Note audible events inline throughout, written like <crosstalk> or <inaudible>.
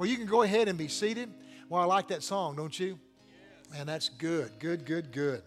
Well, you can go ahead and be seated. Well, I like that song, don't you? And that's good, good, good, good.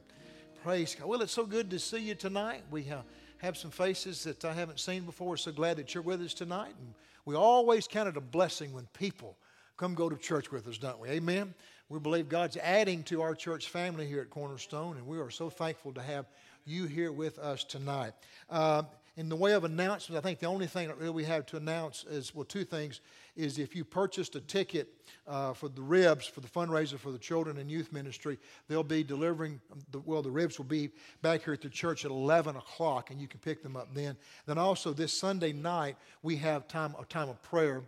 Praise God. Well, it's so good to see you tonight. We uh, have some faces that I haven't seen before. So glad that you're with us tonight. And we always count it a blessing when people come go to church with us, don't we? Amen. We believe God's adding to our church family here at Cornerstone, and we are so thankful to have you here with us tonight. Uh, in the way of announcements, I think the only thing that really we have to announce is, well, two things, is if you purchased a ticket uh, for the ribs, for the fundraiser for the children and youth ministry, they'll be delivering, the, well, the ribs will be back here at the church at 11 o'clock, and you can pick them up then. Then also this Sunday night, we have time, a time of prayer,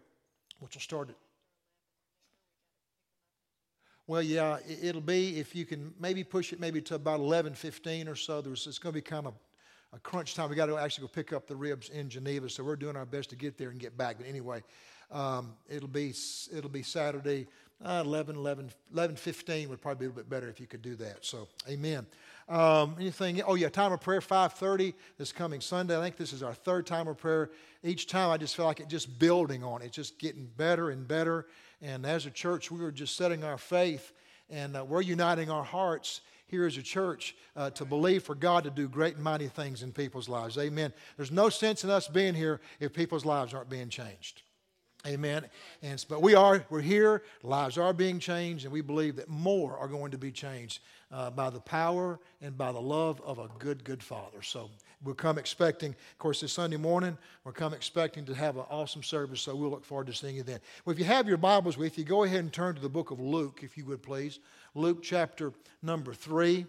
which will start at well, yeah, it'll be if you can maybe push it maybe to about 11:15 or so. There's it's going to be kind of a crunch time. We got to actually go pick up the ribs in Geneva, so we're doing our best to get there and get back. But anyway, um, it'll be it'll be Saturday, uh, 11, 11, 11, 15 would probably be a little bit better if you could do that. So, Amen. Um, anything? Oh yeah, time of prayer 5:30 this coming Sunday. I think this is our third time of prayer. Each time I just feel like it just building on it, just getting better and better. And as a church, we are just setting our faith and uh, we're uniting our hearts here as a church uh, to believe for God to do great and mighty things in people's lives. Amen. There's no sense in us being here if people's lives aren't being changed. Amen. And but we are we're here. Lives are being changed, and we believe that more are going to be changed uh, by the power and by the love of a good, good Father. So we'll come expecting. Of course, this Sunday morning we'll come expecting to have an awesome service. So we'll look forward to seeing you then. Well, if you have your Bibles with you, go ahead and turn to the book of Luke, if you would please. Luke chapter number three.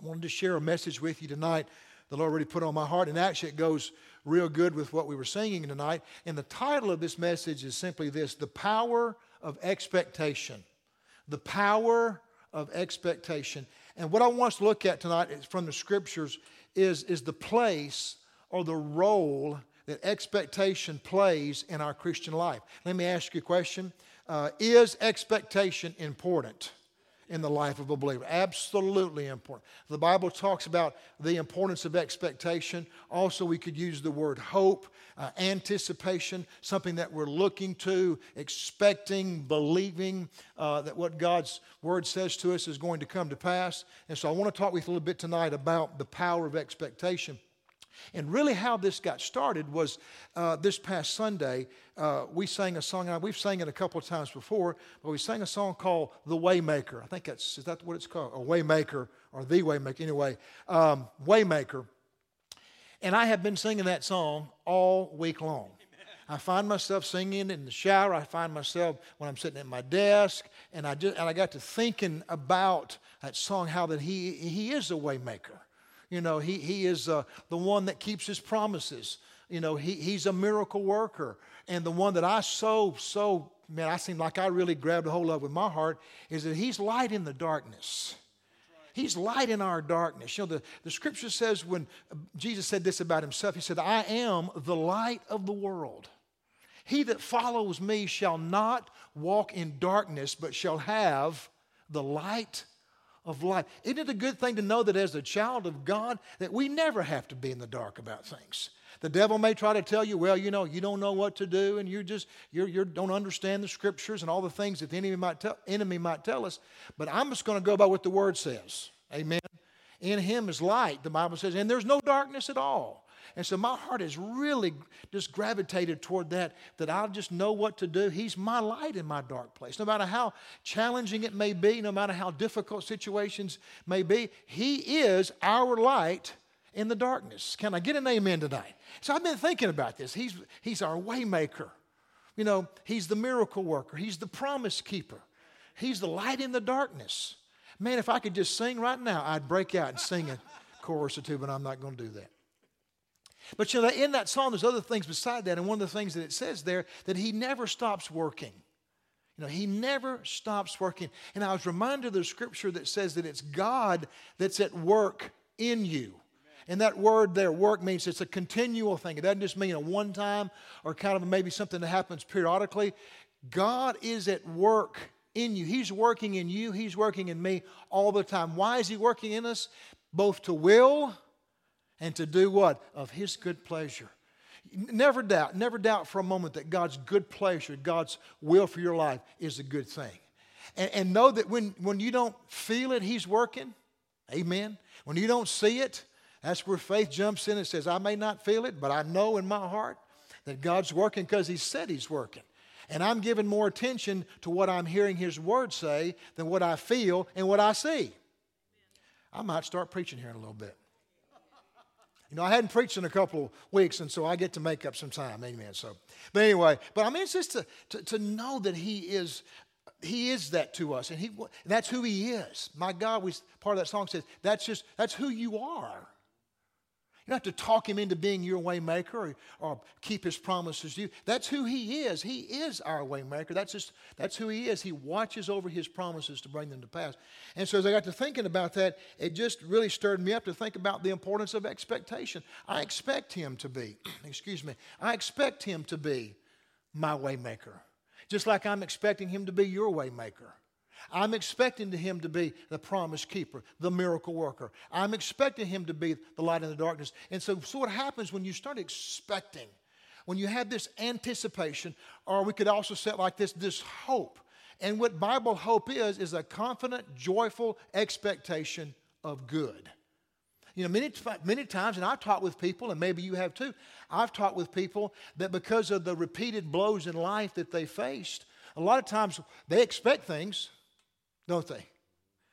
I wanted to share a message with you tonight. The Lord already put on my heart, and actually it goes real good with what we were singing tonight. And the title of this message is simply this The Power of Expectation. The Power of Expectation. And what I want to look at tonight is from the scriptures is, is the place or the role that expectation plays in our Christian life. Let me ask you a question uh, Is expectation important? In the life of a believer. Absolutely important. The Bible talks about the importance of expectation. Also, we could use the word hope, uh, anticipation, something that we're looking to, expecting, believing uh, that what God's word says to us is going to come to pass. And so, I want to talk with you a little bit tonight about the power of expectation. And really, how this got started was uh, this past Sunday, uh, we sang a song. We've sang it a couple of times before, but we sang a song called "The Waymaker." I think that's is that what it's called, a Waymaker or the Waymaker. Anyway, um, Waymaker. And I have been singing that song all week long. I find myself singing in the shower. I find myself when I'm sitting at my desk, and I just and I got to thinking about that song, how that he he is a waymaker. You know, he, he is uh, the one that keeps his promises. You know, he, he's a miracle worker. And the one that I so, so, man, I seem like I really grabbed a hold of with my heart is that he's light in the darkness. He's light in our darkness. You know, the, the scripture says when Jesus said this about himself, he said, I am the light of the world. He that follows me shall not walk in darkness, but shall have the light of life. Isn't it a good thing to know that as a child of God, that we never have to be in the dark about things? The devil may try to tell you, well, you know, you don't know what to do, and you just you you don't understand the scriptures and all the things that the enemy might tell, enemy might tell us. But I'm just going to go by what the word says. Amen. In him is light, the Bible says, and there's no darkness at all. And so my heart has really just gravitated toward that, that I'll just know what to do. He's my light in my dark place. No matter how challenging it may be, no matter how difficult situations may be, He is our light in the darkness. Can I get an amen tonight? So I've been thinking about this. He's, he's our waymaker. You know, He's the miracle worker. He's the promise keeper. He's the light in the darkness. Man, if I could just sing right now, I'd break out and sing a chorus or two, but I'm not going to do that. But you know, in that song, there's other things beside that. And one of the things that it says there, that he never stops working. You know, he never stops working. And I was reminded of the scripture that says that it's God that's at work in you. And that word there, work, means it's a continual thing. It doesn't just mean a one time or kind of maybe something that happens periodically. God is at work in you. He's working in you, He's working in me all the time. Why is He working in us? Both to will and to do what? Of His good pleasure. Never doubt, never doubt for a moment that God's good pleasure, God's will for your life is a good thing. And, and know that when, when you don't feel it, He's working. Amen. When you don't see it, that's where faith jumps in and says, I may not feel it, but I know in my heart that God's working because He said He's working. And I'm giving more attention to what I'm hearing His Word say than what I feel and what I see. I might start preaching here in a little bit. You know, I hadn't preached in a couple of weeks, and so I get to make up some time. Amen. So, but anyway, but I mean, it's just to, to, to know that He is he is that to us and he that's who he is my god we part of that song says that's just that's who you are you don't have to talk him into being your waymaker or, or keep his promises to you. That's who he is. He is our waymaker. That's just that's who he is. He watches over his promises to bring them to pass. And so as I got to thinking about that, it just really stirred me up to think about the importance of expectation. I expect him to be, <clears throat> excuse me, I expect him to be my waymaker. Just like I'm expecting him to be your waymaker. I'm expecting him to be the promise keeper, the miracle worker. I'm expecting him to be the light in the darkness. And so, so what happens when you start expecting, when you have this anticipation, or we could also say like this, this hope. And what Bible hope is, is a confident, joyful expectation of good. You know, many, many times, and I've talked with people, and maybe you have too, I've talked with people that because of the repeated blows in life that they faced, a lot of times they expect things, don't they?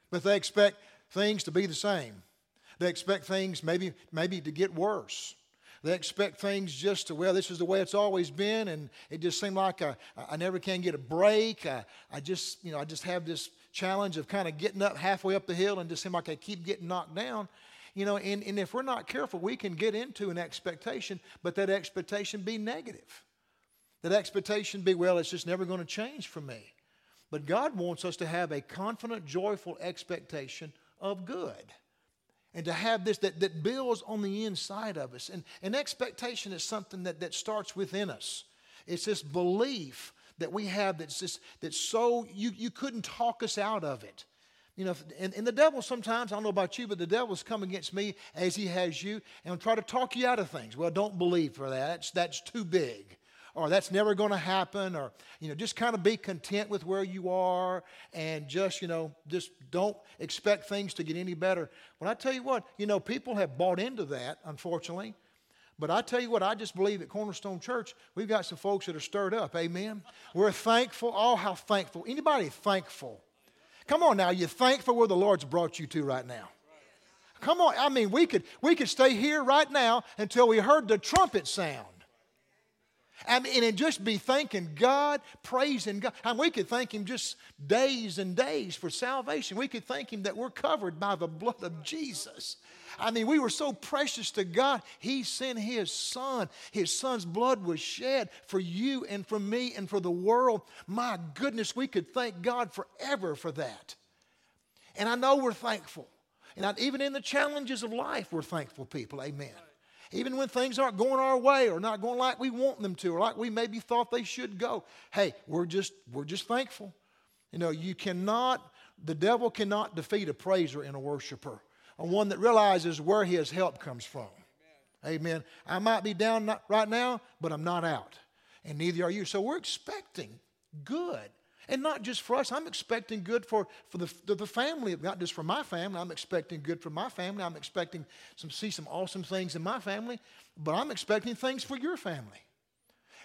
But they expect things to be the same. They expect things maybe, maybe to get worse. They expect things just to, well, this is the way it's always been, and it just seemed like I, I never can get a break. I, I just, you know, I just have this challenge of kind of getting up halfway up the hill and just seem like I keep getting knocked down. You know, and, and if we're not careful, we can get into an expectation, but that expectation be negative. That expectation be, well, it's just never going to change for me. But God wants us to have a confident, joyful expectation of good. And to have this that, that builds on the inside of us. And, and expectation is something that, that starts within us. It's this belief that we have that's just that's so you, you couldn't talk us out of it. You know, and, and the devil sometimes, I don't know about you, but the devil's come against me as he has you and try to talk you out of things. Well, don't believe for that. That's, that's too big or that's never going to happen, or, you know, just kind of be content with where you are and just, you know, just don't expect things to get any better. Well, I tell you what, you know, people have bought into that, unfortunately. But I tell you what, I just believe at Cornerstone Church, we've got some folks that are stirred up. Amen. We're thankful. Oh, how thankful. Anybody thankful? Come on now, you're thankful where the Lord's brought you to right now. Come on. I mean, we could we could stay here right now until we heard the trumpet sound. I mean, and just be thanking God, praising God. I mean, we could thank Him just days and days for salvation. We could thank Him that we're covered by the blood of Jesus. I mean, we were so precious to God, He sent His Son. His Son's blood was shed for you and for me and for the world. My goodness, we could thank God forever for that. And I know we're thankful. And even in the challenges of life, we're thankful people. Amen even when things aren't going our way or not going like we want them to or like we maybe thought they should go. Hey we're just we're just thankful. You know you cannot the devil cannot defeat a praiser and a worshiper a one that realizes where his help comes from. Amen, amen. i might be down right now but i'm not out and neither are you. So we're expecting good and not just for us. I'm expecting good for, for the, the, family, not just for my family. I'm expecting good for my family. I'm expecting some see some awesome things in my family, but I'm expecting things for your family.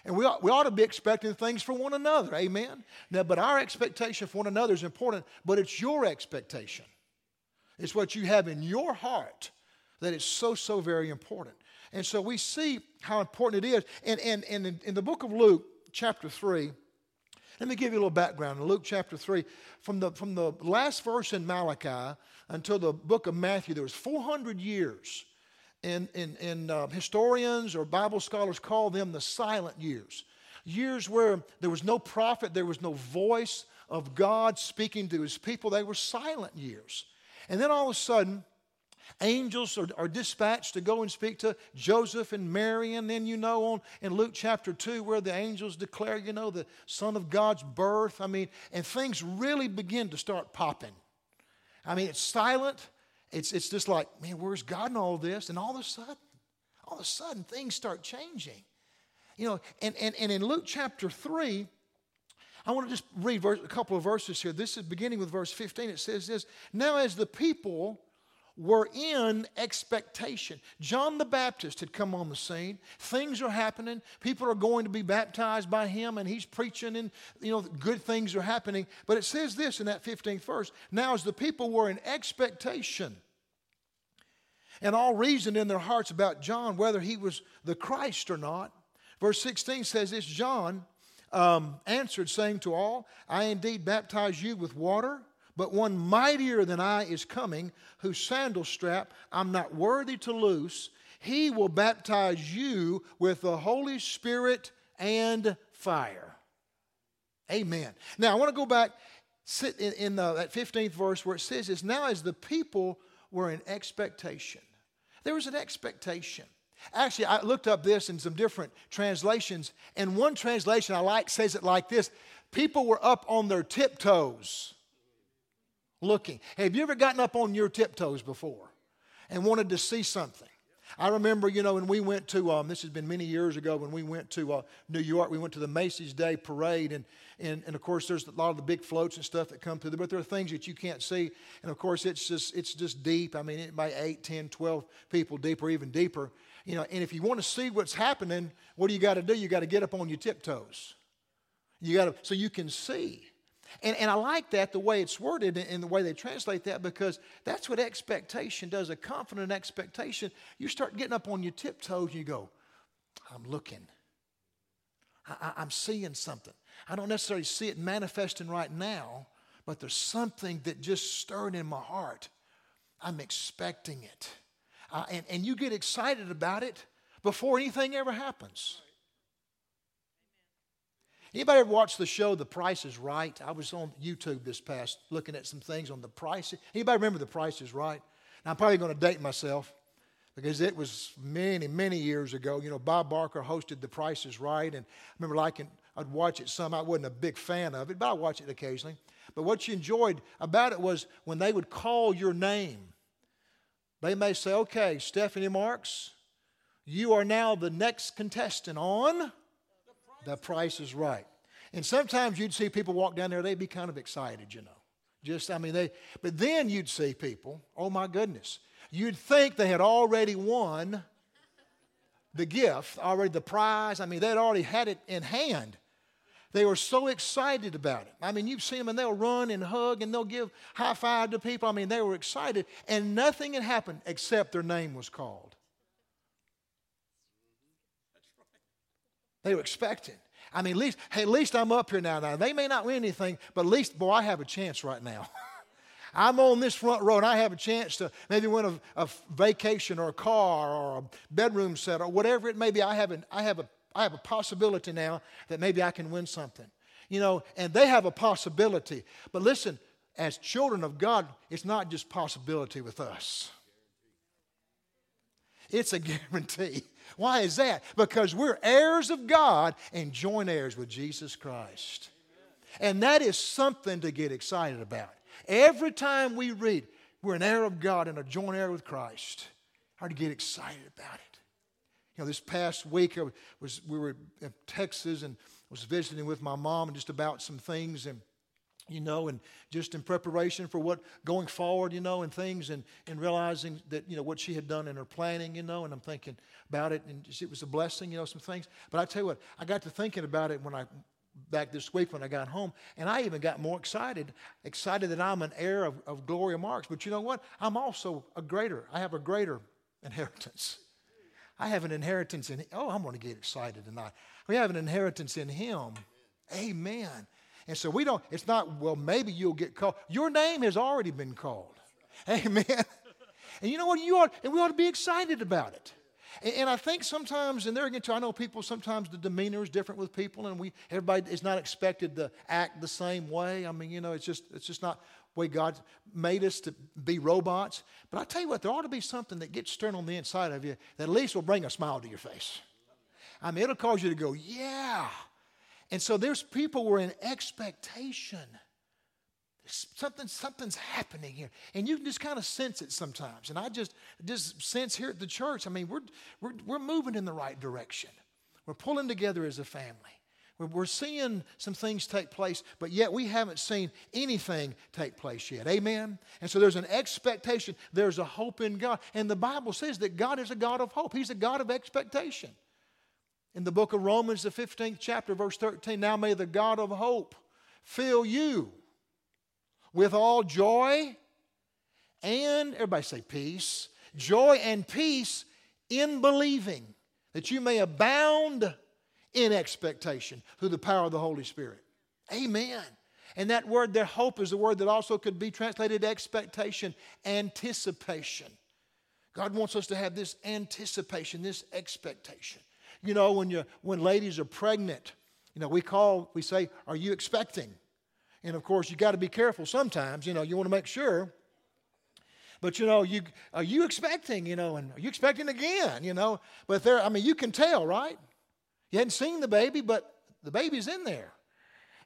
And we ought, we ought to be expecting things for one another. Amen. Now, but our expectation for one another is important, but it's your expectation. It's what you have in your heart that is so, so very important. And so we see how important it is. And, and, and in, in the book of Luke, chapter 3, let me give you a little background. In Luke chapter 3, from the, from the last verse in Malachi until the book of Matthew, there was 400 years. And, and, and uh, historians or Bible scholars call them the silent years. Years where there was no prophet, there was no voice of God speaking to his people. They were silent years. And then all of a sudden, Angels are, are, dispatched to go and speak to Joseph and Mary. And then, you know, on in Luke chapter 2, where the angels declare, you know, the Son of God's birth. I mean, and things really begin to start popping. I mean, it's silent. It's, it's just like, man, where's God in all this? And all of a sudden, all of a sudden, things start changing. You know, and, and, and in Luke chapter 3, I want to just read verse, a couple of verses here. This is beginning with verse 15. It says this Now, as the people were in expectation. John the Baptist had come on the scene. Things are happening. People are going to be baptized by him, and he's preaching, and you know, good things are happening. But it says this in that 15th verse Now, as the people were in expectation, and all reasoned in their hearts about John, whether he was the Christ or not. Verse 16 says this John um, answered, saying to all, I indeed baptize you with water but one mightier than I is coming, whose sandal strap I'm not worthy to loose. He will baptize you with the Holy Spirit and fire. Amen. Now, I want to go back, sit in, in the, that 15th verse where it says this Now, as the people were in expectation, there was an expectation. Actually, I looked up this in some different translations, and one translation I like says it like this People were up on their tiptoes looking. Have you ever gotten up on your tiptoes before and wanted to see something? I remember, you know, when we went to, um, this has been many years ago, when we went to uh, New York, we went to the Macy's Day Parade. And, and, and of course, there's a lot of the big floats and stuff that come through there, but there are things that you can't see. And of course, it's just, it's just deep. I mean, it might 8, 10, 12 people deep or even deeper. You know, and if you want to see what's happening, what do you got to do? You got to get up on your tiptoes. You got to, so you can see. And, and I like that, the way it's worded and the way they translate that, because that's what expectation does a confident expectation. You start getting up on your tiptoes, and you go, I'm looking. I, am seeing something. I don't necessarily see it manifesting right now, but there's something that just stirred in my heart. I'm expecting it. Uh, and, and you get excited about it before anything ever happens. Anybody ever watch the show The Price is Right? I was on YouTube this past looking at some things on the price. Anybody remember The Price is Right? Now, I'm probably going to date myself because it was many, many years ago. You know, Bob Barker hosted The Price is Right, and I remember liking, I'd watch it some. I wasn't a big fan of it, but I watch it occasionally. But what you enjoyed about it was when they would call your name, they may say, okay, Stephanie Marks, you are now the next contestant on the price is right. And sometimes you'd see people walk down there, they'd be kind of excited, you know. Just, I mean, they, but then you'd see people, oh my goodness, you'd think they had already won the gift, already the prize. I mean, they'd already had it in hand. They were so excited about it. I mean, you've seen them and they'll run and hug and they'll give high five to people. I mean, they were excited and nothing had happened except their name was called. They were expecting. I mean, at least, hey, at least I'm up here now. Now, they may not win anything, but at least, boy, I have a chance right now. <laughs> I'm on this front row and I have a chance to maybe win a, a, vacation or a car or a bedroom set or whatever it may be. I have, an, I, have a, I have a possibility now that maybe I can win something. You know, and they have a possibility. But listen, as children of God, it's not just possibility with us. It's a <laughs> guarantee. Why is that? Because we're heirs of God and joint heirs with Jesus Christ. And that is something to get excited about. Every time we read, we're an heir of God and a joint heir with Christ, hard to get excited about it. You know, this past week I was we were in Texas and was visiting with my mom and just about some things and you know, and just in preparation for what going forward, you know, and things, and, and realizing that, you know, what she had done in her planning, you know, and I'm thinking about it, and it was a blessing, you know, some things. But I tell you what, I got to thinking about it when I, back this week when I got home, and I even got more excited, excited that I'm an heir of, of Gloria Marks. But you know what? I'm also a greater, I have a greater inheritance. I have an inheritance in, oh, I'm going to get excited tonight. We have an inheritance in Him. Amen. And so we don't, it's not, well, maybe you'll get called. Your name has already been called. Amen. <laughs> And you know what? You ought, and we ought to be excited about it. And, and I think sometimes, and there again, too, I know people, sometimes the demeanor is different with people, and we, everybody is not expected to act the same way. I mean, you know, it's just, it's just not the way God made us to be robots. But I tell you what, there ought to be something that gets stirred on the inside of you that at least will bring a smile to your face. I mean, it'll cause you to go, yeah, and so there's people who are in expectation. Something, something's happening here. And you can just kind of sense it sometimes. And I just, just sense here at the church, I mean, we're, we're, we're moving in the right direction. We're pulling together as a family. We're seeing some things take place, but yet we haven't seen anything take place yet. Amen? And so there's an expectation, there's a hope in God. And the Bible says that God is a God of hope, He's a God of expectation. In the book of Romans, the 15th chapter, verse 13, now may the God of hope fill you with all joy and, everybody say peace, joy and peace in believing, that you may abound in expectation through the power of the Holy Spirit. Amen. And that word there, hope, is a word that also could be translated expectation, anticipation. God wants us to have this anticipation, this expectation. You know, when, you, when ladies are pregnant, you know, we call, we say, Are you expecting? And of course, you got to be careful sometimes. You know, you want to make sure. But you know, you are you expecting? You know, and are you expecting again? You know, but there, I mean, you can tell, right? You hadn't seen the baby, but the baby's in there.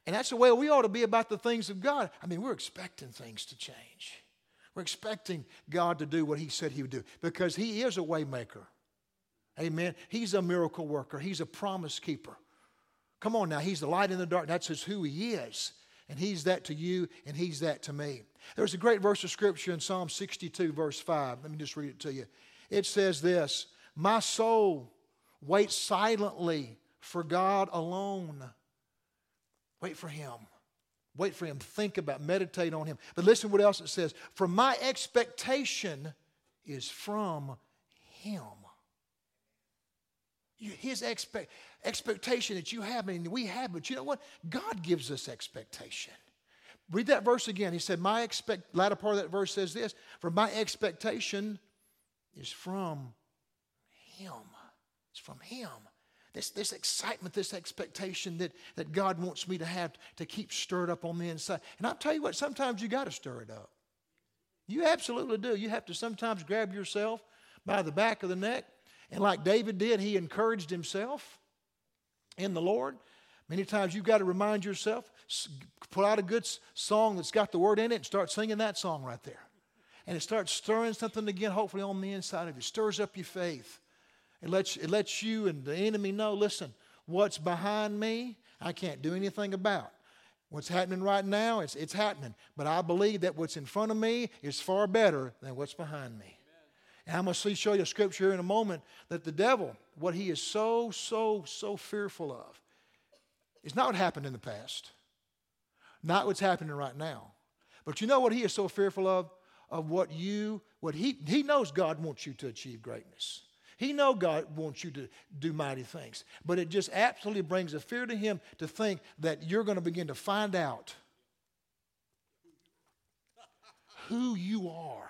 And that's the way we ought to be about the things of God. I mean, we're expecting things to change. We're expecting God to do what He said He would do because He is a waymaker. Amen. He's a miracle worker. He's a promise keeper. Come on now, He's the light in the dark. That's just who He is. And He's that to you, and He's that to me. There's a great verse of Scripture in Psalm 62, verse 5. Let me just read it to you. It says this My soul waits silently for God alone. Wait for Him. Wait for Him. Think about, meditate on Him. But listen what else it says. For my expectation is from Him. His expect, expectation that you have and we have, but you know what? God gives us expectation. Read that verse again. He said, My expect latter part of that verse says this, for my expectation is from Him. It's from Him. This, this excitement, this expectation that, that God wants me to have to keep stirred up on the inside. And I'll tell you what, sometimes you got to stir it up. You absolutely do. You have to sometimes grab yourself by the back of the neck. And like David did, he encouraged himself in the Lord. Many times you've got to remind yourself, put out a good song that's got the word in it and start singing that song right there. And it starts stirring something again, hopefully on the inside of you. It stirs up your faith. It lets, it lets you and the enemy know listen, what's behind me, I can't do anything about. What's happening right now, it's, it's happening. But I believe that what's in front of me is far better than what's behind me. And I'm going to show you a scripture here in a moment that the devil, what he is so, so, so fearful of, is not what happened in the past, not what's happening right now. But you know what he is so fearful of? Of what you, what he, he knows God wants you to achieve greatness. He know God wants you to do mighty things. But it just absolutely brings a fear to him to think that you're going to begin to find out who you are.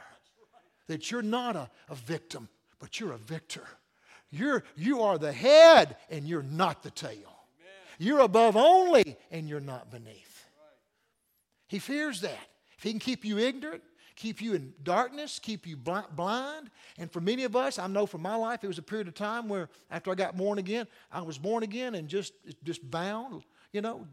That you're not a, a victim, but you're a victor. You're, you are the head and you're not the tail. You're above only and you're not beneath. He fears that. If he can keep you ignorant, keep you in darkness, keep you blind. And for many of us, I know from my life, it was a period of time where after I got born again, I was born again and just, just bound, you know.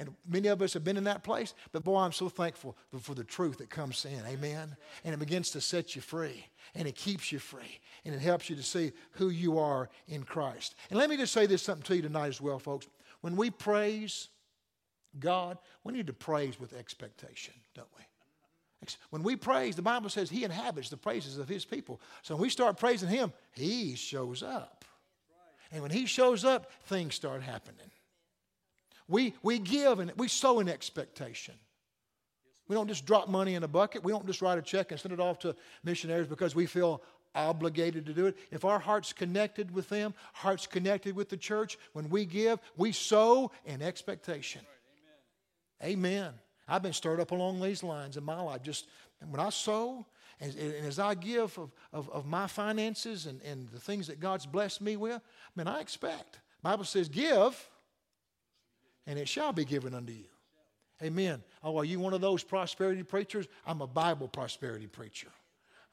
And many of us have been in that place. But boy, I'm so thankful for the truth that comes in. Amen. And it begins to set you free. And it keeps you free. And it helps you to see who you are in Christ. And let me just say this something to you tonight as well, folks. When we praise God, we need to praise with expectation, don't we? When we praise, the Bible says He inhabits the praises of His people. So when we start praising Him, He shows up. And when He shows up, things start happening. We, we give and we sow in expectation. We don't just drop money in a bucket. We don't just write a check and send it off to missionaries because we feel obligated to do it. If our heart's connected with them, heart's connected with the church, when we give, we sow in expectation. Amen. Amen. I've been stirred up along these lines in my life. Just when I sow, and, and as I give of, of, of, my finances and, and the things that God's blessed me with, I mean, I expect. Bible says, give, and it shall be given unto you. Amen. Oh, are you one of those prosperity preachers? I'm a Bible prosperity preacher.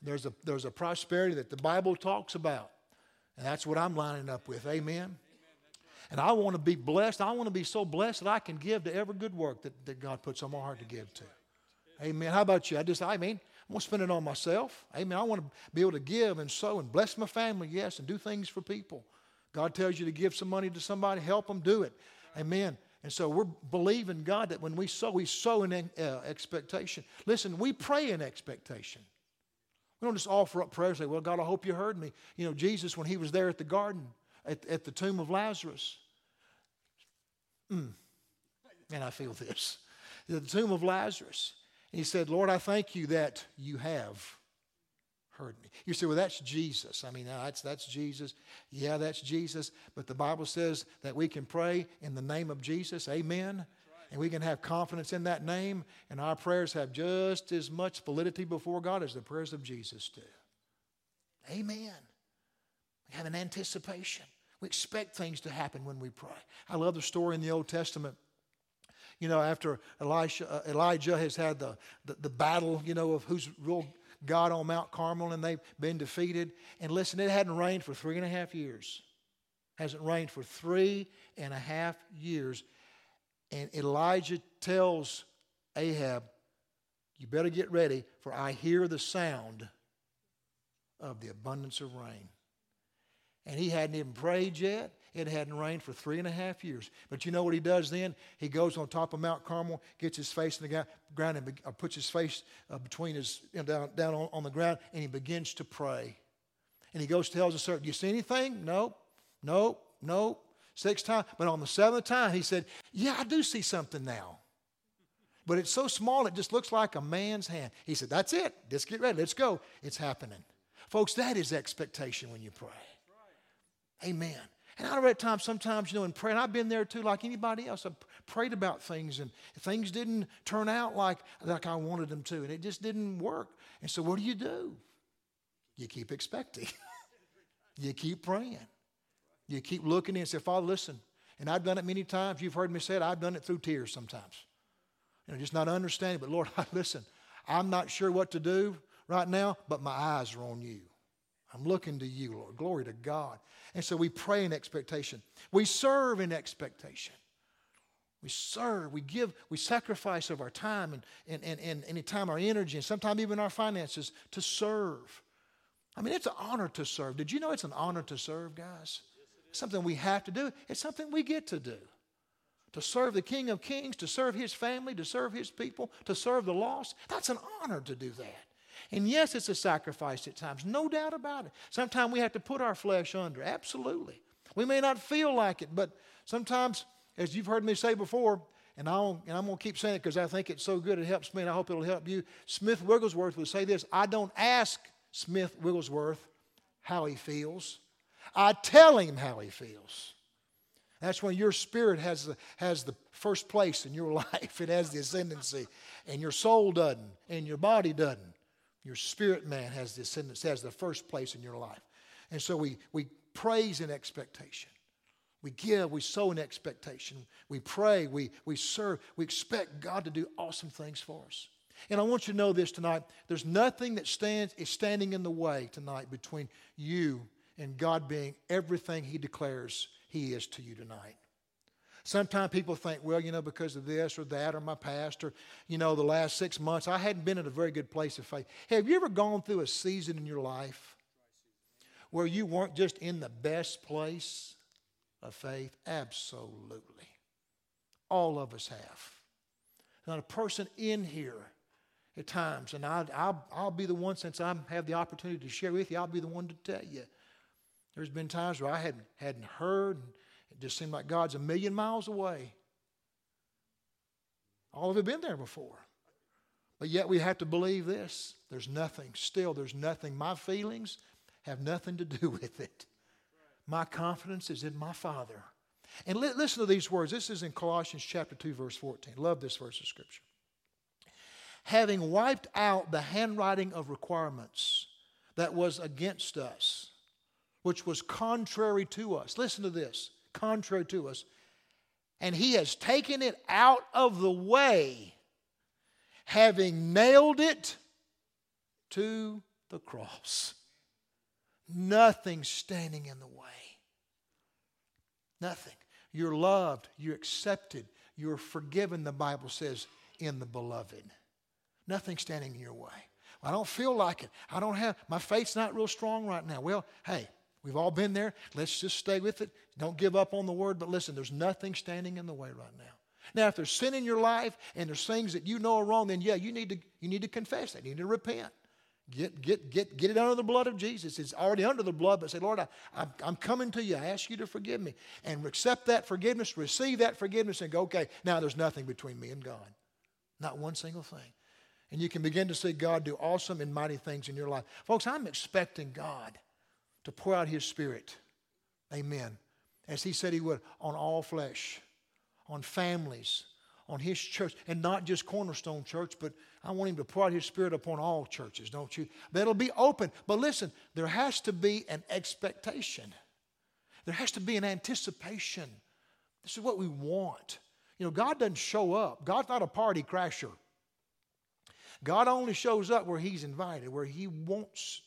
There's a, there's a prosperity that the Bible talks about, and that's what I'm lining up with. Amen. And I want to be blessed. I want to be so blessed that I can give to every good work that, that God puts on my heart to give to. Amen. How about you? I just, I mean, I'm going to spend it on myself. Amen. I want to be able to give and sow and bless my family, yes, and do things for people. God tells you to give some money to somebody, help them do it. Amen. And so we're believing God that when we sow, we sow in uh, expectation. Listen, we pray in expectation. We don't just offer up prayers and say, Well, God, I hope you heard me. You know, Jesus, when he was there at the garden, at, at the tomb of Lazarus, mm, and I feel this. <laughs> The tomb of Lazarus. He said, Lord, I thank you that you have heard me. You say, well, that's Jesus. I mean, that's, that's Jesus. Yeah, that's Jesus. But the Bible says that we can pray in the name of Jesus. Amen. And we can have confidence in that name, and our prayers have just as much validity before God as the prayers of Jesus do. Amen. We have an anticipation. We expect things to happen when we pray. I love the story in the Old Testament. You know, after uh, Elijah has had the, the, the battle, you know, of who's real God on Mount Carmel and they've been defeated. And listen, it hadn't rained for three and a half years. Hasn't rained for three and a half years. And Elijah tells Ahab, You better get ready, for I hear the sound of the abundance of rain. And he hadn't even prayed yet. It hadn't rained for three and a half years. But you know what he does then? He goes on top of Mount Carmel, gets his face in the ground, and uh, puts his face uh, between his, you know, down, down on, on, the ground, and he begins to pray. And he goes, tells the servant, Do you see anything? Nope, nope, nope. Six times. But on the seventh time, he said, Yeah, I do see something now. But it's so small, it just looks like a man's hand. He said, That's it. Just get ready. Let's go. It's happening. Folks, that is expectation when you pray. Amen. And I read times, sometimes, you know, in prayer, and I've been there too, like anybody else. I prayed about things, and things didn't turn out like, like I wanted them to, and it just didn't work. And so, what do you do? You keep expecting, <laughs> you keep praying, you keep looking and say, Father, listen. And I've done it many times. You've heard me say it. I've done it through tears sometimes. You know, just not understanding. But Lord, <laughs> listen, I'm not sure what to do right now, but my eyes are on you. I'm looking to you, Lord. Glory to God. And so we pray in expectation. We serve in expectation. We serve, we give, we sacrifice of our time and, and, and, and any time, our energy, and sometimes even our finances to serve. I mean, it's an honor to serve. Did you know it's an honor to serve, guys? It's something we have to do, it's something we get to do. To serve the King of Kings, to serve his family, to serve his people, to serve the lost. That's an honor to do that. And yes, it's a sacrifice at times, no doubt about it. Sometimes we have to put our flesh under, absolutely. We may not feel like it, but sometimes, as you've heard me say before, and, and I'm going to keep saying it because I think it's so good, it helps me, and I hope it'll help you. Smith Wigglesworth would say this I don't ask Smith Wigglesworth how he feels, I tell him how he feels. That's when your spirit has the, has the first place in your <laughs> life. It has the ascendancy. And your soul doesn't, and your body doesn't. Your spirit man has the ascendancy, has the first place in your life. And so we, we praise in expectation. We give, we sow in expectation. We pray, we, we serve. We expect God to do awesome things for us. And I want you to know this tonight. There's nothing that stands is standing in the way tonight between you and God being everything He declares He is to you tonight. Sometimes people think, well, you know, because of this or that or my past or, you know, the last six months, I hadn't been in a very good place of faith. Have you ever gone through a season in your life where you weren't just in the best place of faith? Absolutely. All of us have. Not a person in here at times, and I, I'll, I'll be the one, since I have the opportunity to share with you, I'll be the one to tell you. There's been times where I hadn't, hadn't heard it just seemed like God's a million miles away. All of it been there before. But yet we have to believe this. There's nothing, still, there's nothing. My feelings have nothing to do <laughs> with it. My confidence is in my Father. And li- listen to these words. This is in Colossians chapter 2, verse 14. Love this verse of Scripture. Having wiped out the handwriting of requirements that was against us, which was contrary to us. Listen to this contrary to us. And he has taken it out of the way, having nailed it to the cross. Nothing standing in the way. Nothing. You're loved, you're accepted, you're forgiven, the Bible says, in the beloved. Nothing standing in your way. I don't feel like it. I don't have, my faith's not real strong right now. Well, hey, We've all been there. Let's just stay with it. Don't give up on the word. But listen, there's nothing standing in the way right now. Now, if there's sin in your life and there's things that you know are wrong, then yeah, you need to, you need to confess that. You need to repent. Get, get, get, get it under the blood of Jesus. It's already under the blood, but say, Lord, I, I'm, I'm coming to you. I ask you to forgive me. And accept that forgiveness, receive that forgiveness, and go, okay, now there's nothing between me and God. Not one single thing. And you can begin to see God do awesome and mighty things in your life. Folks, I'm expecting God to pour out His Spirit. Amen. As He said He would on all flesh, on families, on His church, and not just Cornerstone Church, but I want Him to pour out His Spirit upon all churches, don't you? That'll be open. But listen, there has to be an expectation, there has to be an anticipation. This is what we want. You know, God doesn't show up, God's not a party crasher. God only shows up where He's invited, where He wants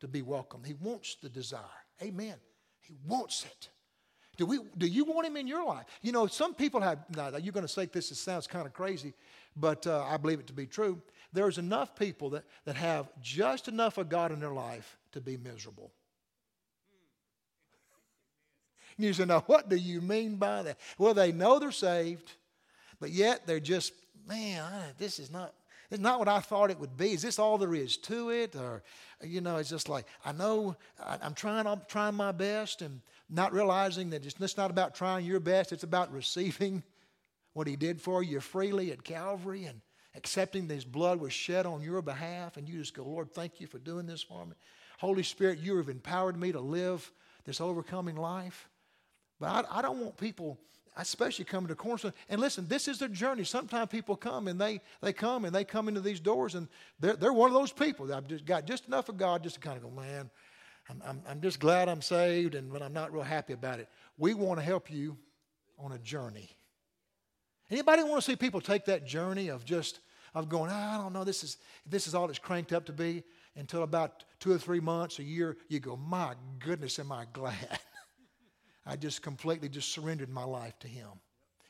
to be welcomed. He wants the desire. Amen. He wants it. Do, we, do you want him in your life? You know, some people have, now you're going to say this, it sounds kind of crazy, but uh, I believe it to be true. There's enough people that, that have just enough of God in their life to be miserable. <laughs> You say, now what do you mean by that? Well, they know they're saved, but yet they're just, man, this is not it's not what I thought it would be. Is this all there is to it? Or, you know, it's just like, I know I, am trying, I'm trying my best and not realizing that it's, it's not about trying your best, it's about receiving <laughs> what He did for you freely at Calvary and accepting that His blood was shed on your behalf. And you just go, Lord, thank you for doing this for me. Holy Spirit, you have empowered me to live this overcoming life. But I, I don't want people especially coming to Cornerstone. And listen, this is their journey. Sometimes people come and they, they come and they come into these doors and they're, they're one of those people that I've just got just enough of God just to kind of go, man, I'm, I'm, I'm just glad I'm saved and but I'm not real happy about it. We want to help you on a journey. Anybody want to see people take that journey of just of going, oh, I don't know, this is this is all it's cranked up to be until about two or three months, a year, you go, my goodness, am I glad? I just completely just surrendered my life to Him.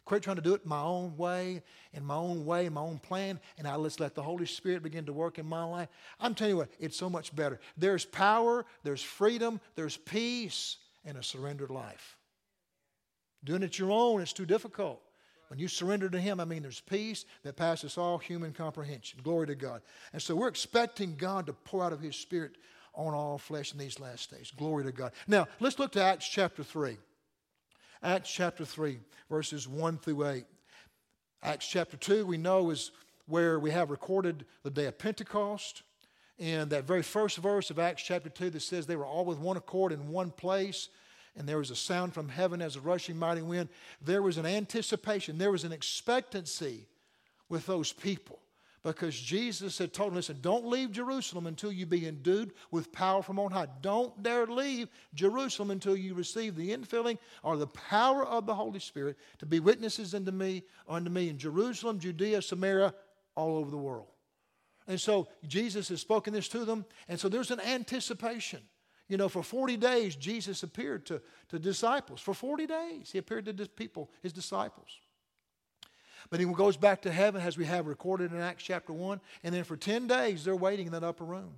Quit trying to do it my own way, in my own way, my own plan, and I just let the Holy Spirit begin to work in my life. I'm telling you what, it's so much better. There's power, there's freedom, there's peace in a surrendered life. Doing it your own, it's too difficult. When you surrender to Him, I mean, there's peace that passes all human comprehension. Glory to God. And so we're expecting God to pour out of His Spirit on all flesh in these last days. Glory to God. Now, let's look to Acts chapter 3. Acts chapter 3, verses 1 through 8. Acts chapter 2, we know, is where we have recorded the day of Pentecost. And that very first verse of Acts chapter 2 that says they were all with one accord in one place, and there was a sound from heaven as a rushing mighty wind. There was an anticipation, there was an expectancy with those people because Jesus had told them, listen, don't leave Jerusalem until you be endued with power from on high. Don't dare leave Jerusalem until you receive the infilling or the power of the Holy Spirit to be witnesses unto me, unto me in Jerusalem, Judea, Samaria, all over the world. And so Jesus has spoken this to them, and so there's an anticipation. You know, for 40 days, Jesus appeared to, to disciples. For 40 days, he appeared to people, his disciples. But he goes back to heaven as we have recorded in Acts chapter 1. And then for 10 days, they're waiting in that upper room.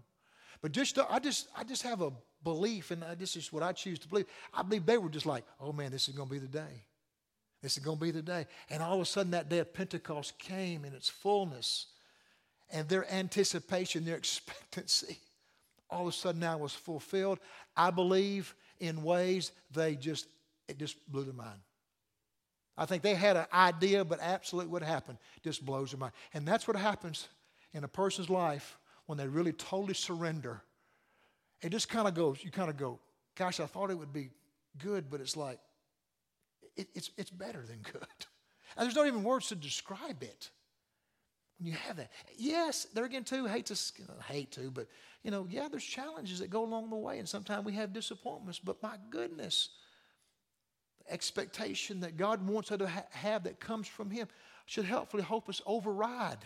But just, I just, I just have a belief, and this is what I choose to believe. I believe they were just like, oh man, this is going to be the day. This is going to be the day. And all of a sudden, that day of Pentecost came in its fullness. And their anticipation, their <laughs> expectancy, all of a sudden now was fulfilled. I believe in ways they just, it just blew their mind. I think they had an idea, but absolutely what happened just blows their mind. And that's what happens in a person's life when they really totally surrender. It just kind of goes, you kind of go, gosh, I thought it would be good, but it's like, it, it's, it's better than good. <laughs> And there's not even words to describe it. When you have that. Yes, there again, too, hate to, hate to, but, you know, yeah, there's challenges that go along the way, and sometimes we have disappointments, but my goodness, expectation that God wants us to ha- have that comes from Him should helpfully help us override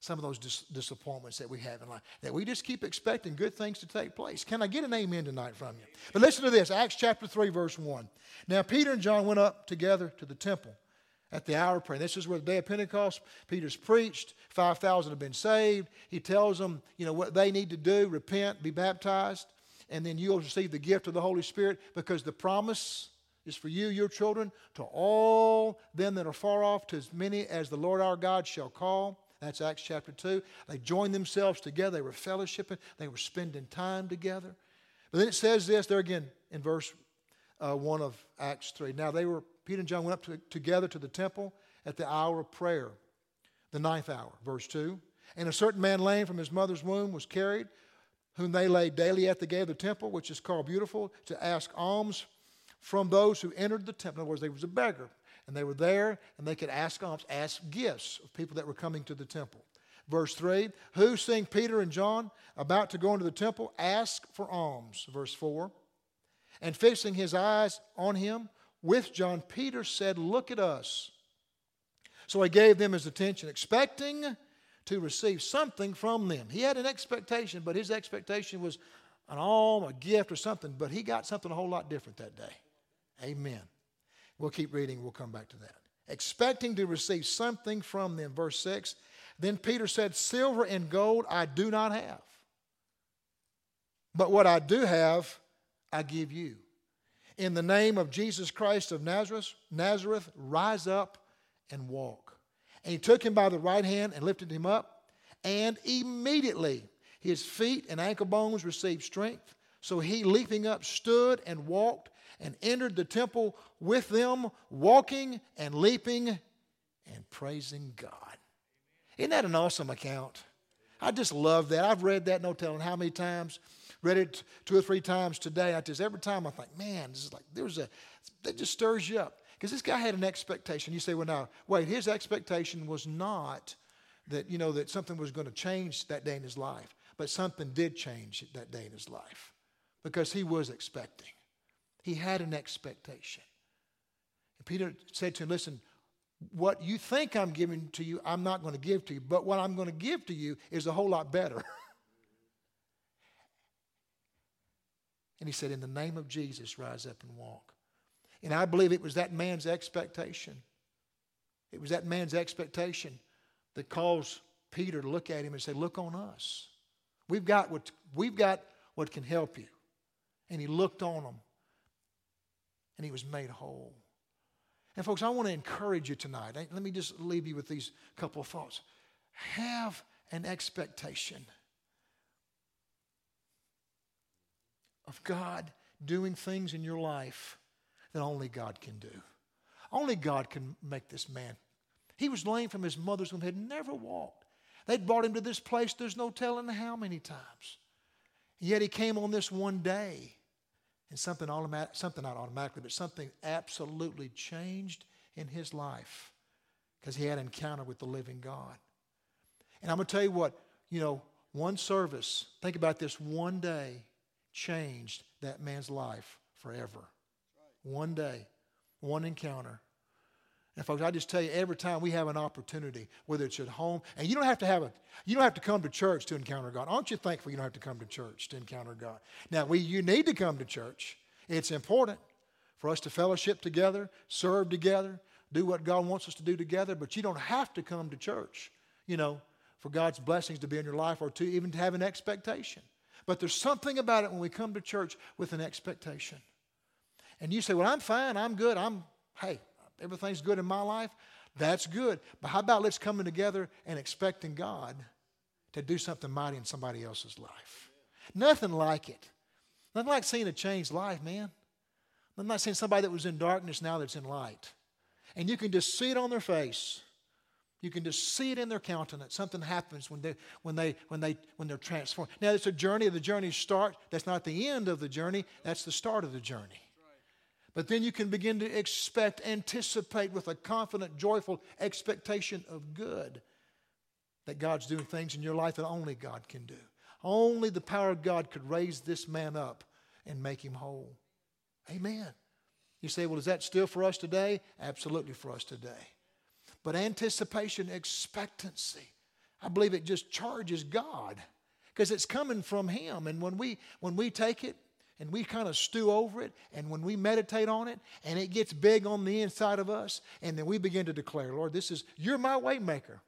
some of those dis- disappointments that we have in life. That we just keep expecting good things to take place. Can I get an amen tonight from you? But listen to this Acts chapter 3, verse 1. Now, Peter and John went up together to the temple at the hour of prayer. This is where the day of Pentecost, Peter's preached. 5,000 have been saved. He tells them, you know, what they need to do repent, be baptized. and then you'll receive the gift of the Holy Spirit because the promise is for you, your children, to all them that are far off, to as many as the Lord our God shall call. That's Acts chapter 2. They joined themselves together. They were fellowshipping. They were spending time together. But then it says this there again in verse uh, 1 of Acts 3. Now they were, Peter and John went up to, together to the temple at the hour of prayer, the ninth hour, verse 2. And a certain man lame from his mother's womb was carried, whom they laid daily at the gate of the temple, which is called Beautiful, to ask alms from those who entered the temple. In other words, they was a beggar. And they were there, and they could ask alms, ask gifts of people that were coming to the temple. Verse 3 Who, seeing Peter and John about to go into the temple, asked for alms. Verse 4 And fixing his eyes on him with John, Peter said, Look at us. So he gave them his attention, expecting to receive something from them. He had an expectation, but his expectation was an alm, a gift, or something, but he got something a whole lot different that day. Amen. We'll keep reading, we'll come back to that. Expecting to receive something from them. Verse 6 Then Peter said, Silver and gold I do not have, but what I do have, I give you. In the name of Jesus Christ of Nazareth, Nazareth, rise up and walk. And he took him by the right hand and lifted him up, and immediately his feet and ankle bones received strength. So he, leaping up, stood and walked and entered the temple with them, walking and leaping and praising God. Isn't that an awesome account? I just love that. I've read that no telling how many times. Read it two or three times today. I just every time I think, man, this is like there's a that just stirs you up. Because this guy had an expectation. You say, well, now, wait, his expectation was not that, you know, that something was going to change that day in his life, but something did change that day in his life because he was expecting. He had an expectation. And Peter said to him, listen, what you think I'm giving to you, I'm not going to give to you, but what I'm going to give to you is a whole lot better. <laughs> and he said, In the name of Jesus, rise up and walk. And I believe it was that man's expectation. It was that man's expectation that caused Peter to look at him and say, Look on us. We've got what, we've got what can help you. And he looked on them and he was made whole. And, folks, I want to encourage you tonight. Let me just leave you with these couple of thoughts. Have an expectation of God doing things in your life that only God can do. Only God can make this man. He was lame from his mother's womb, had never walked. They'd brought him to this place, there's no telling how many times. Yet he came on this one day, and something, automatic, something not automatically, but something absolutely changed in his life because he had an encounter with the living God. And I'm going to tell you what, you know, one service, think about this, one day changed that man's life forever. One day, one encounter. And folks, I just tell you, every time we have an opportunity, whether it's at home, and you don't have to have a, you don't have to come to church to encounter God. Aren't you thankful you don't have to come to church to encounter God? Now, we, you need to come to church. It's important for us to fellowship together, serve together, do what God wants us to do together. But you don't have to come to church, you know, for God's blessings to be in your life or to even to have an expectation. But there's something about it when we come to church with an expectation and you say, Well, I'm fine, I'm good, I'm, hey, everything's good in my life, that's good. But how about let's come together and expecting God to do something mighty in somebody else's life? Nothing like it. Nothing like seeing a changed life, man. I'm not seeing somebody that was in darkness now that's in light. And you can just see it on their face. You can just see it in their countenance. Something happens when they when they when they when they're transformed. Now it's a journey. The journey starts. That's not the end of the journey. That's the start of the journey. But then you can begin to expect, anticipate with a confident, joyful expectation of good that God's doing things in your life that only God can do. Only the power of God could raise this man up and make him whole. Amen. You say, well, is that still for us today? Absolutely for us today. But anticipation, expectancy, I believe it just charges God because it's coming from Him. And when we when we take it and we kind of stew over it, and when we meditate on it, and it gets big on the inside of us, and then we begin to declare, Lord, this is, you're my waymaker.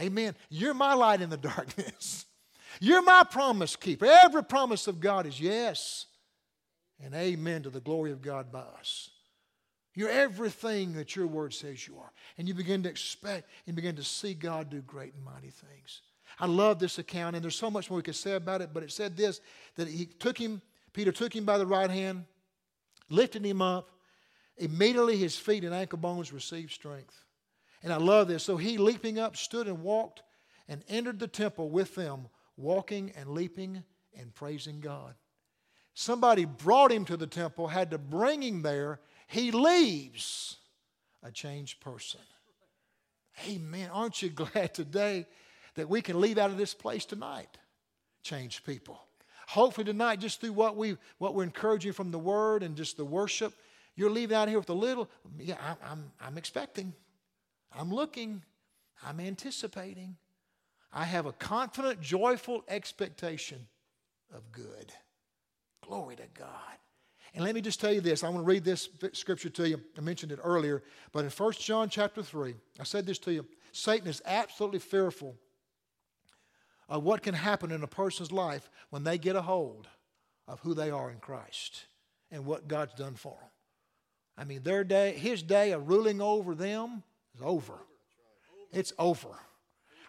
Amen. You're my light in the <laughs> darkness. You're my promise keeper. Every promise of God is yes and amen to the glory of God by us. You're everything that your word says you are. And you begin to expect and begin to see God do great and mighty things. I love this account, and there's so much more we could say about it, but it said this that he took him, Peter took him by the right hand, lifted him up. Immediately his feet and ankle bones received strength. And I love this. So he, leaping up, stood and walked and entered the temple with them, walking and leaping and praising God. Somebody brought him to the temple, had to bring him there. He leaves a changed person. Amen. Aren't you <laughs> glad today that we can leave out of this place tonight? change people. Hopefully tonight, just through what we what we're encouraging from the Word and just the worship, you're leaving out here with a little. Yeah, I, I'm I'm expecting. I'm looking. I'm anticipating. I have a confident, joyful expectation of good. Glory to God. And let me just tell you this. I want to read this scripture to you. I mentioned it earlier, but in 1 John chapter 3, I said this to you. Satan is absolutely fearful of what can happen in a person's life when they get a hold of who they are in Christ and what God's done for them. I mean, their day, his day of ruling over them is over. It's over.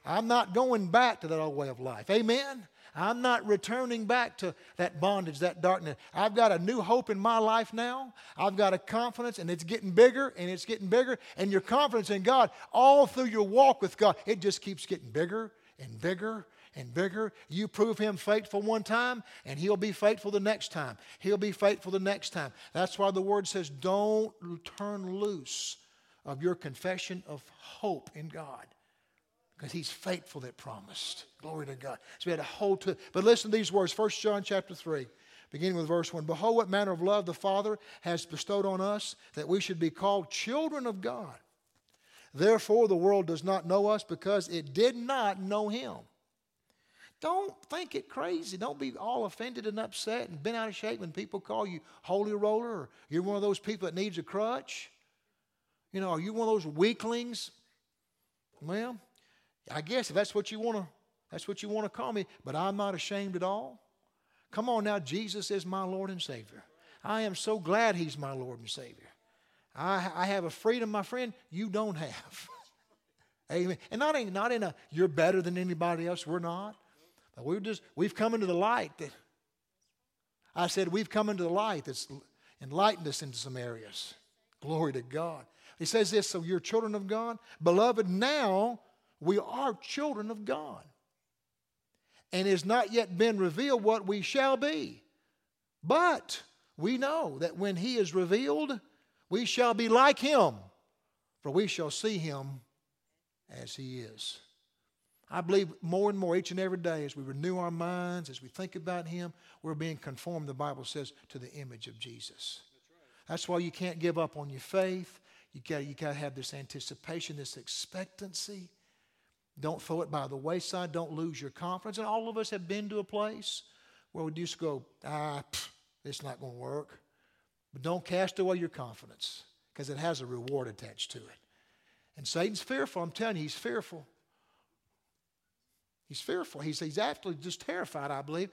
I'm not going back to that old way of life. Amen. I'm not returning back to that bondage, that darkness. I've got a new hope in my life now. I've got a confidence, and it's getting bigger and it's getting bigger. And your confidence in God, all through your walk with God, it just keeps getting bigger and bigger and bigger. You prove him faithful one time, and he'll be faithful the next time. He'll be faithful the next time. That's why the word says, don't turn loose of your confession of hope in God because he's faithful that promised. Glory to God. So we had to hold to. But listen to these words. 1 John chapter 3, beginning with verse 1. Behold, what manner of love the Father has bestowed on us, that we should be called children of God. Therefore, the world does not know us because it did not know him. Don't think it crazy. Don't be all offended and upset and bent out of shape when people call you holy roller or you're one of those people that needs a crutch. You know, are you one of those weaklings? Well, I guess if that's what you want to, that's what you want to call me, but I'm not ashamed at all. Come on now, Jesus is my Lord and Savior. I am so glad He's my Lord and Savior. I, I have a freedom, my friend, you don't have. <laughs> Amen. And not in, not in a you're better than anybody else. We're not. We're just we've come into the light that I said we've come into the light that's enlightened us into some areas. Glory to God. He says this, so you're children of God. Beloved, now we are children of God. And it has not yet been revealed what we shall be. But we know that when He is revealed, we shall be like Him, for we shall see Him as He is. I believe more and more each and every day as we renew our minds, as we think about Him, we're being conformed, the Bible says, to the image of Jesus. That's why you can't give up on your faith. You got you to have this anticipation, this expectancy. Don't throw it by the wayside. Don't lose your confidence. And all of us have been to a place where we just go, ah, pff, it's not going to work. But don't cast away your confidence because it has a reward attached to it. And Satan's fearful. I'm telling you, he's fearful. He's fearful. He's, he's actually just terrified, I believe,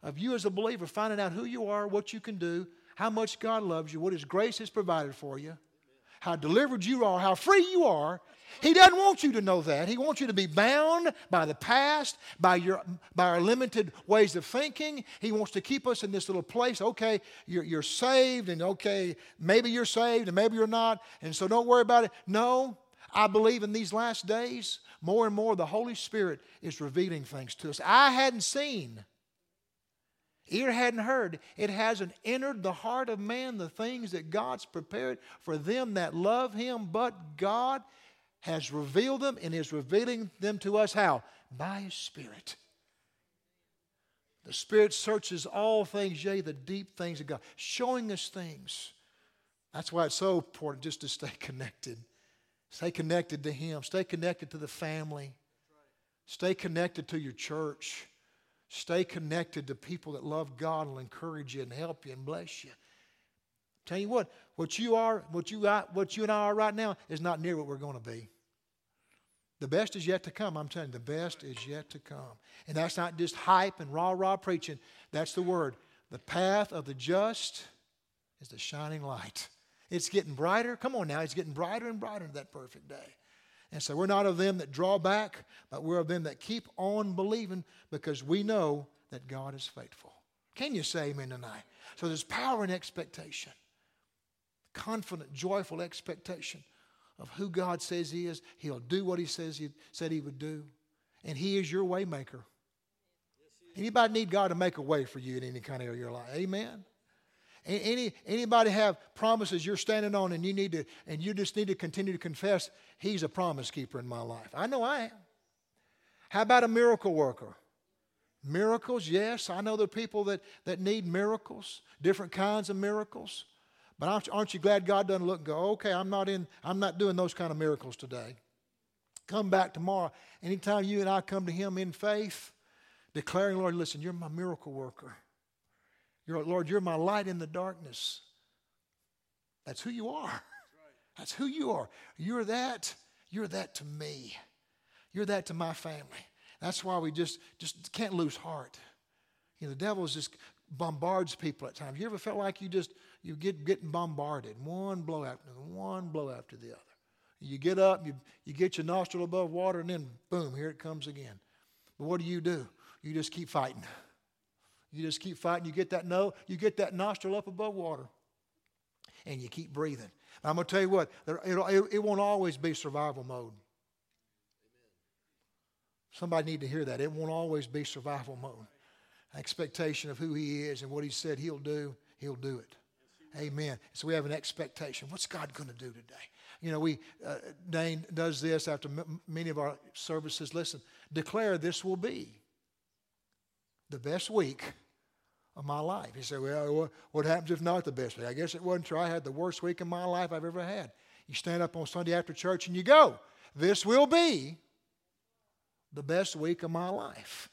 of you as a believer finding out who you are, what you can do, how much God loves you, what His grace has provided for you, how delivered you are, how free you are, he doesn't want you to know that. He wants you to be bound by the past, by, your, by our limited ways of thinking. He wants to keep us in this little place. Okay, you're, you're saved, and okay, maybe you're saved, and maybe you're not, and so don't worry about it. No, I believe in these last days, more and more the Holy Spirit is revealing things to us. I hadn't seen, ear hadn't heard, it hasn't entered the heart of man the things that God's prepared for them that love Him, but God has revealed them and is revealing them to us how? By His Spirit. The Spirit searches all things, yea, the deep things of God, showing us things. That's why it's so important just to stay <laughs> connected. Stay connected to Him. Stay connected to the family. Stay connected to your church. Stay connected to people that love God and will encourage you and help you and bless you. Tell you what, what you are, what you, what you and I are right now is not near what we're going to be. The best is yet to come. I'm telling you, the best is yet to come. And that's not just hype and rah rah preaching. That's the word. The path of the just is the shining light. It's getting brighter. Come on now, it's getting brighter and brighter that perfect day. And so we're not of them that draw back, but we're of them that keep on believing because we know that God is faithful. Can you say amen tonight? So there's power in expectation, confident, joyful expectation of who God says He is. He'll do what He says He said He would do, and He is your waymaker. Anybody need God to make a way for you in any kind of your life? Amen. Any, anybody have promises you're standing on and you need to and you just need to continue to confess he's a promise keeper in my life. I know I am. How about a miracle worker? Miracles, yes. I know there are people that, that need miracles, different kinds of miracles. But aren't, you glad God doesn't look and go, okay, I'm not in, I'm not doing those kind of miracles today. Come back tomorrow. Anytime you and I come to Him in faith, declaring, Lord, listen, you're my miracle worker. You're, Lord, you're my light in the darkness. That's who you are. That's who you are. You're that. You're that to me. You're that to my family. That's why we just, just can't lose heart. You know, the devil just bombards people at times. You ever felt like you just you get getting bombarded, one blow after one blow after the other. You get up, you, you get your nostril above water, and then boom, here it comes again. But what do you do? You just keep fighting. You just keep fighting. You get that no, you get that nostril up above water, and you keep breathing. I'm going to tell you what, it, won't always be survival mode. Somebody need to hear that. It won't always be survival mode. Expectation of who He is and what He said He'll do, He'll do it. Amen. So we have an expectation. What's God going to do today? You know, we uh, Dane does this after m- many of our services. Listen, declare this will be the best week of my life. He said, Well, what happens if not the best week? I guess it wasn't true. I had the worst week of my life I've ever had. You stand up on Sunday after church and you go, This will be the best week of my life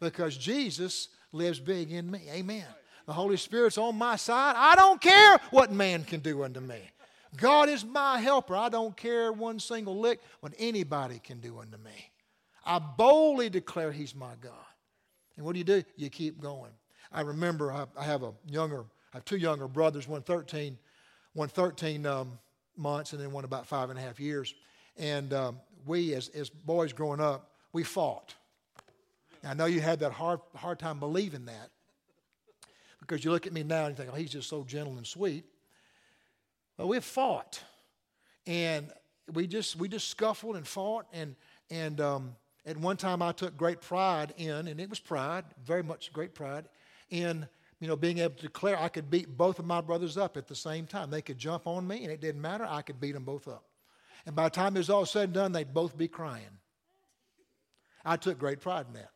because Jesus lives big in me. Amen. The Holy Spirit's on my side. I don't care what man can do unto me. God is my helper. I don't care one single lick what anybody can do unto me. I boldly declare He's my God. And what do you do? You keep going. I remember I, I have a younger, I have two younger brothers, one 13, one 13 um, months, and then one about five and a half years. And um, we, as, as boys growing up, we fought. I know you had that hard, hard time believing that because you look at me now and you think, oh, he's just so gentle and sweet. But we've fought. And we just, we just scuffled and fought. And, and um, at one time, I took great pride in, and it was pride, very much great pride, in you know, being able to declare I could beat both of my brothers up at the same time. They could jump on me, and it didn't matter. I could beat them both up. And by the time it was all said and done, they'd both be crying. I took great pride in that.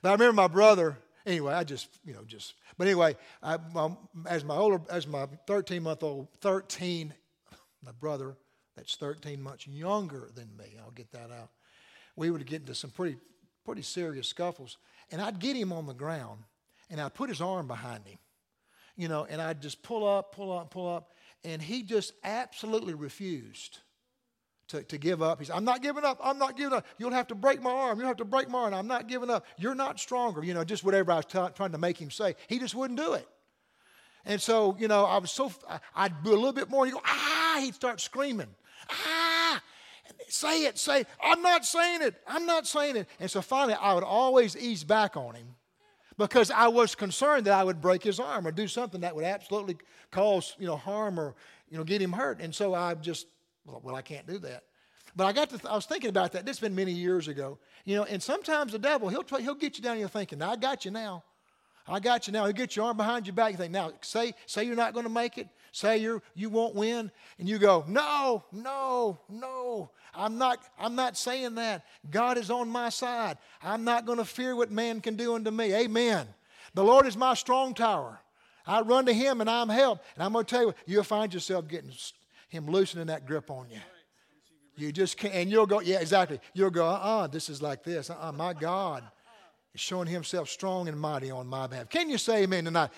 But I remember my brother. Anyway, I just you know just. But anyway, I, as my older as my 13 month old 13, my brother that's 13 months younger than me. I'll get that out. We would get into some pretty pretty serious scuffles, and I'd get him on the ground, and I'd put his arm behind him, you know, and I'd just pull up, pull up, pull up, and he just absolutely refused to, to give up. He said, I'm not giving up. I'm not giving up. You'll have to break my arm. You'll have to break my arm. I'm not giving up. You're not stronger. You know, just whatever I was t- trying to make him say. He just wouldn't do it. And so, you know, I was so, I'd do a little bit more and he'd go, ah, he'd start screaming, say it, say, I'm not saying it. I'm not saying it. And so finally, I would always ease back on him because I was concerned that I would break his arm or do something that would absolutely cause, you know, harm or, you know, get him hurt. And so I just well, I can't do that. But I got to, th- I was thinking about that. This has been many years ago. You know, and sometimes the devil, he'll, try, he'll get you down here thinking, I got you now. I got you now. He'll get your arm behind your back. You think, now, say, say you're not going to make it. Say you're, you won't win. And you go, no, no, no. I'm not, I'm not saying that. God is on my side. I'm not going to fear what man can do unto me. Amen. The Lord is my strong tower. I run to him and I'm helped. And I'm going to tell you, you'll find yourself getting him loosening that grip on you. You just can't, and you'll go, yeah, exactly. You'll go, uh uh this is like this. Uh uh my God is showing himself strong and mighty on my behalf. Can you say amen tonight?